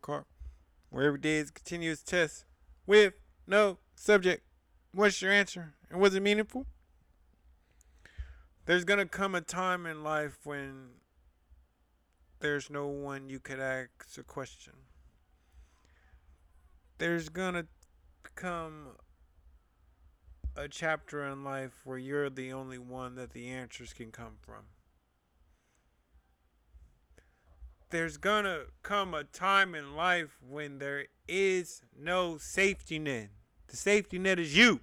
card, where every day is a continuous test with no subject. What's your answer? And was it meaningful? There's gonna come a time in life when there's no one you could ask a question. There's gonna come a chapter in life where you're the only one that the answers can come from. There's gonna come a time in life when there is no safety net. The safety net is you.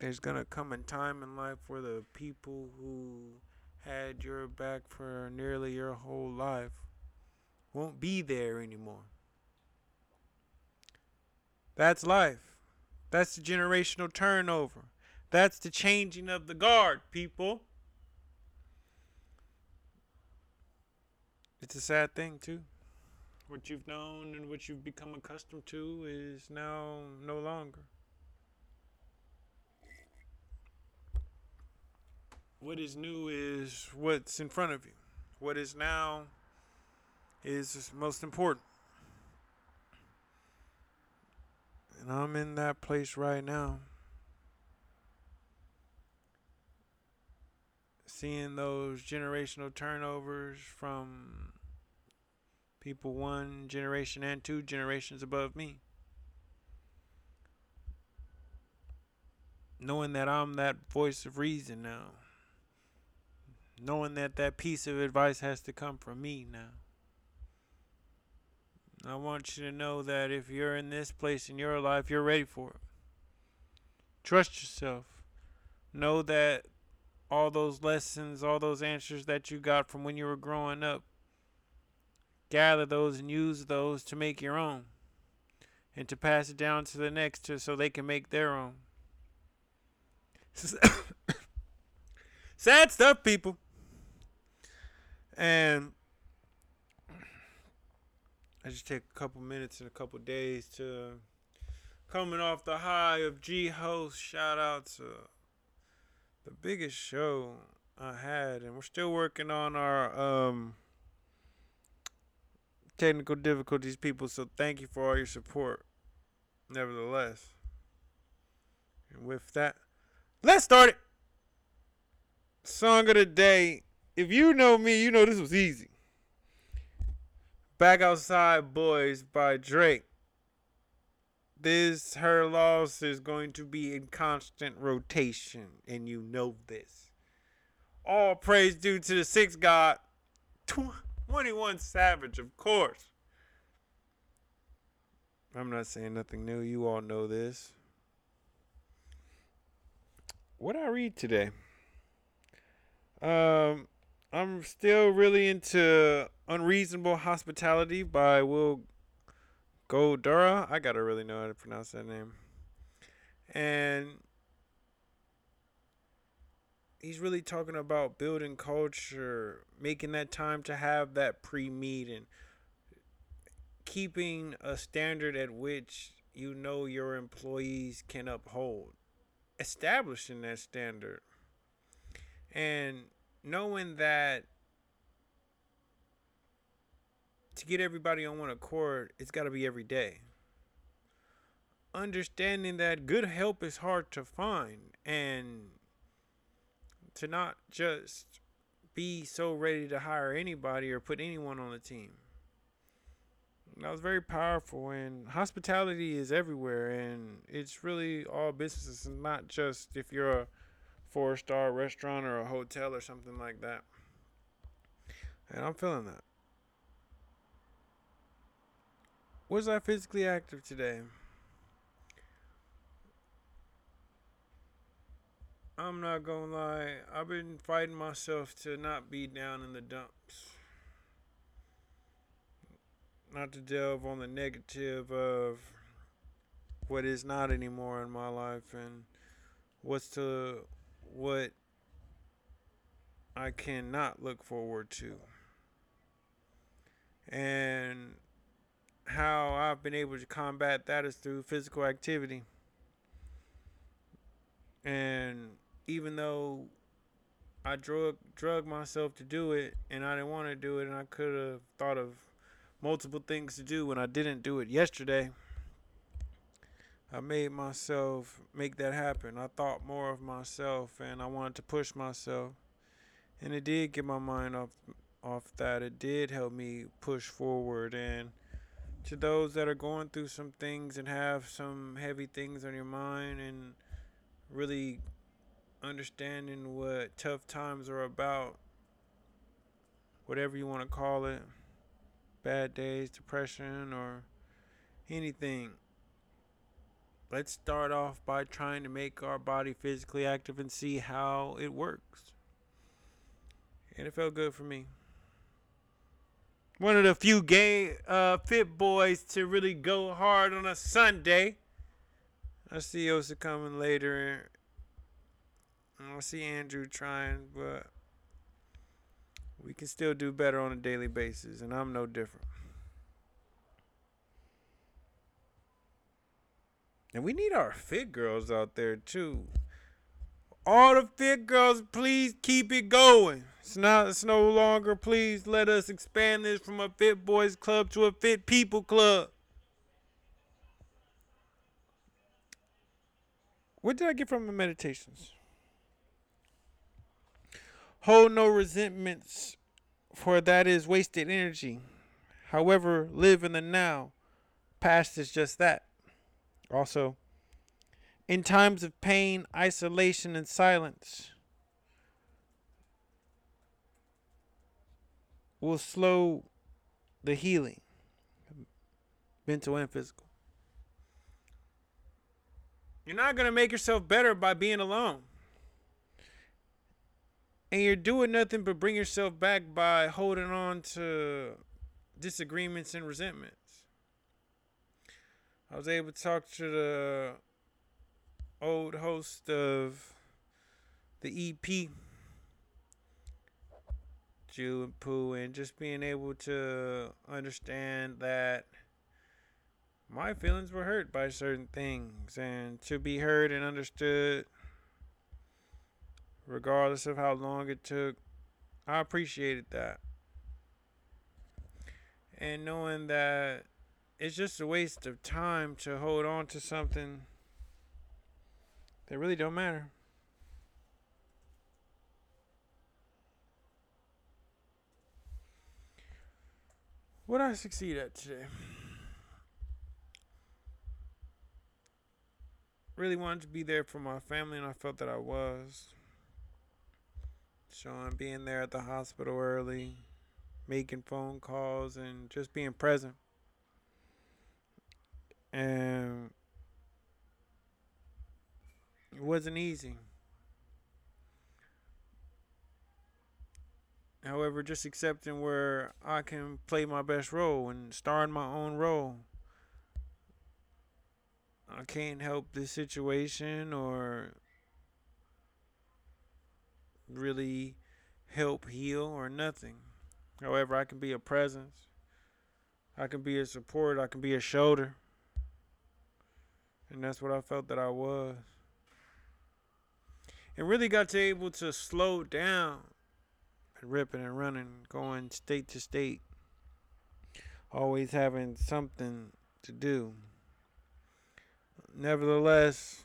There's gonna come a time in life where the people who had your back for nearly your whole life won't be there anymore. That's life. That's the generational turnover. That's the changing of the guard, people. It's a sad thing, too. What you've known and what you've become accustomed to is now no longer. What is new is what's in front of you. What is now is most important. And I'm in that place right now. Seeing those generational turnovers from people one generation and two generations above me. Knowing that I'm that voice of reason now. Knowing that that piece of advice has to come from me now. I want you to know that if you're in this place in your life, you're ready for it. Trust yourself. Know that all those lessons, all those answers that you got from when you were growing up, gather those and use those to make your own and to pass it down to the next to, so they can make their own. Sad stuff, people. And I just take a couple minutes and a couple days to coming off the high of G host. Shout out to the biggest show I had, and we're still working on our um technical difficulties, people. So thank you for all your support. Nevertheless, and with that, let's start it. Song of the day. If you know me, you know this was easy. Back Outside Boys by Drake. This, her loss is going to be in constant rotation, and you know this. All praise due to the six God, 21 Savage, of course. I'm not saying nothing new. You all know this. What I read today? Um, I'm still really into Unreasonable Hospitality by Will Guidara. I gotta really know how to pronounce that name. And he's really talking about building culture, making that time to have that pre meet, and keeping a standard at which you know your employees can uphold, establishing that standard, and knowing that to get everybody on one accord, it's got to be every day. Understanding that good help is hard to find and to not just be so ready to hire anybody or put anyone on the team. That was very powerful, and hospitality is everywhere, and it's really all businesses, not just if you're a four star restaurant or a hotel or something like that. And I'm feeling that. Was I physically active today? I'm not gonna lie, I've been fighting myself to not be down in the dumps. Not to delve on the negative of what is not anymore in my life and what's to what I cannot look forward to. And how I've been able to combat that is through physical activity. And even though I drug drug myself to do it, and I didn't want to do it, and I could have thought of multiple things to do when I didn't do it yesterday. I made myself make that happen. I thought more of myself, and I wanted to push myself, and it did get my mind off off that. It did help me push forward, and to those that are going through some things and have some heavy things on your mind and really understanding what tough times are about, whatever you want to call it bad days, depression, or anything. Let's start off by trying to make our body physically active and see how it works. And it felt good for me. One of the few gay uh, fit boys to really go hard on a Sunday. I see Osa coming later. I see Andrew trying, but we can still do better on a daily basis, and I'm no different. And we need our fit girls out there too. All the fit girls, please keep it going. It's not it's no longer please let us expand this from a fit boys club to a fit people club. What did I get from the meditations? Hold no resentments, for that is wasted energy. However, live in the now. Past is just that. Also, in times of pain, isolation, and silence, will slow the healing, mental and physical. You're not going to make yourself better by being alone and you're doing nothing but bring yourself back by holding on to disagreements and resentments. I was able to talk to the old host of the EP, Jew and Pooh, and just being able to understand that my feelings were hurt by certain things, and to be heard and understood regardless of how long it took. I appreciated that. And knowing that it's just a waste of time to hold on to something that really don't matter. What I succeed at today? Really wanted to be there for my family, and I felt that I was. Sean being there at the hospital early, making phone calls, and just being present. And it wasn't easy. However, just accepting where I can play my best role and star in my own role. I can't help this situation or really help heal or nothing. However, I can be a presence. I can be a support. I can be a shoulder. And that's what I felt that I was. And really got to able to slow down and ripping and running, going state to state. Always having something to do. Nevertheless,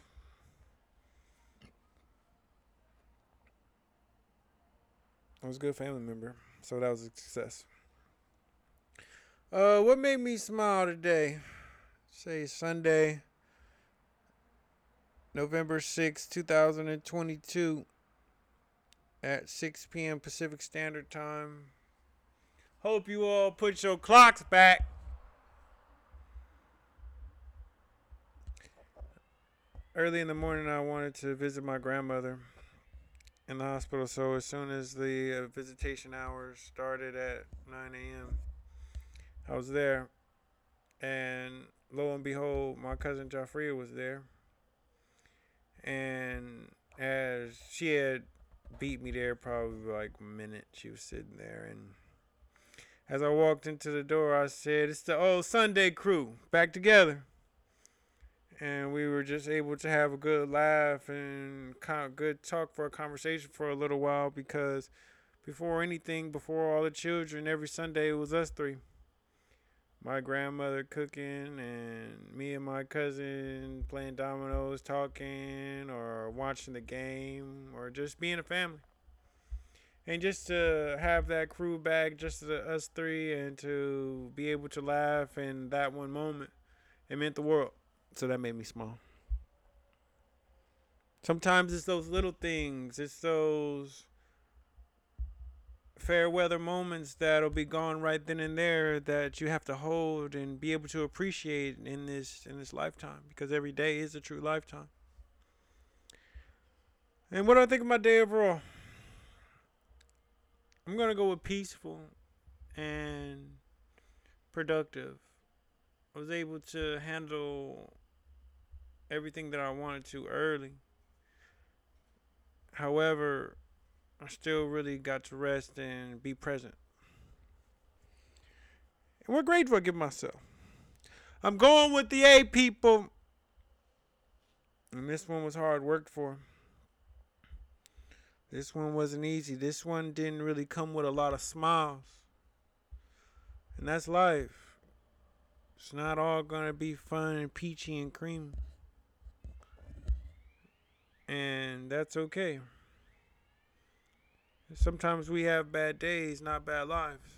I was a good family member, so that was a success. Uh, what made me smile today? Say Sunday, November 6, 2022, at 6 p.m. Pacific Standard Time. Hope you all put your clocks back. Early in the morning, I wanted to visit my grandmother in the hospital. So as soon as the uh, visitation hours started at 9 a.m., I was there, and lo and behold, my cousin Joffrey was there. And as she had beat me there, probably like a minute, she was sitting there, and as I walked into the door, I said, "It's the old Sunday crew back together." and we were just able to have a good laugh and kind of good talk for a conversation for a little while because before anything, before all the children, every Sunday it was us three. My grandmother cooking and me and my cousin playing dominoes, talking or watching the game or just being a family. And just to have that crew back, just us three, and to be able to laugh in that one moment, it meant the world. So that made me smile. Sometimes it's those little things, it's those fair weather moments that'll be gone right then and there that you have to hold and be able to appreciate in this in this lifetime because every day is a true lifetime. And what do I think of my day overall? I'm gonna go with peaceful and productive. I was able to handle everything that I wanted to early. However, I still really got to rest and be present. And what grade do I give myself? I'm going with the A people. And this one was hard work for. This one wasn't easy. This one didn't really come with a lot of smiles. And that's life. It's not all going to be fun and peachy and cream. and that's okay. Sometimes we have bad days, not bad lives.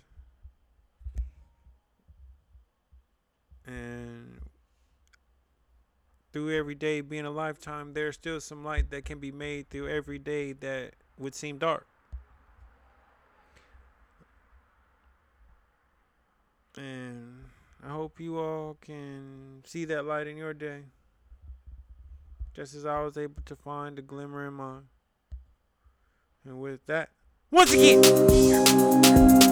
And through every day being a lifetime, there's still some light that can be made through every day that would seem dark. And I hope you all can see that light in your day just as I was able to find a glimmer in mine. And with that, once again.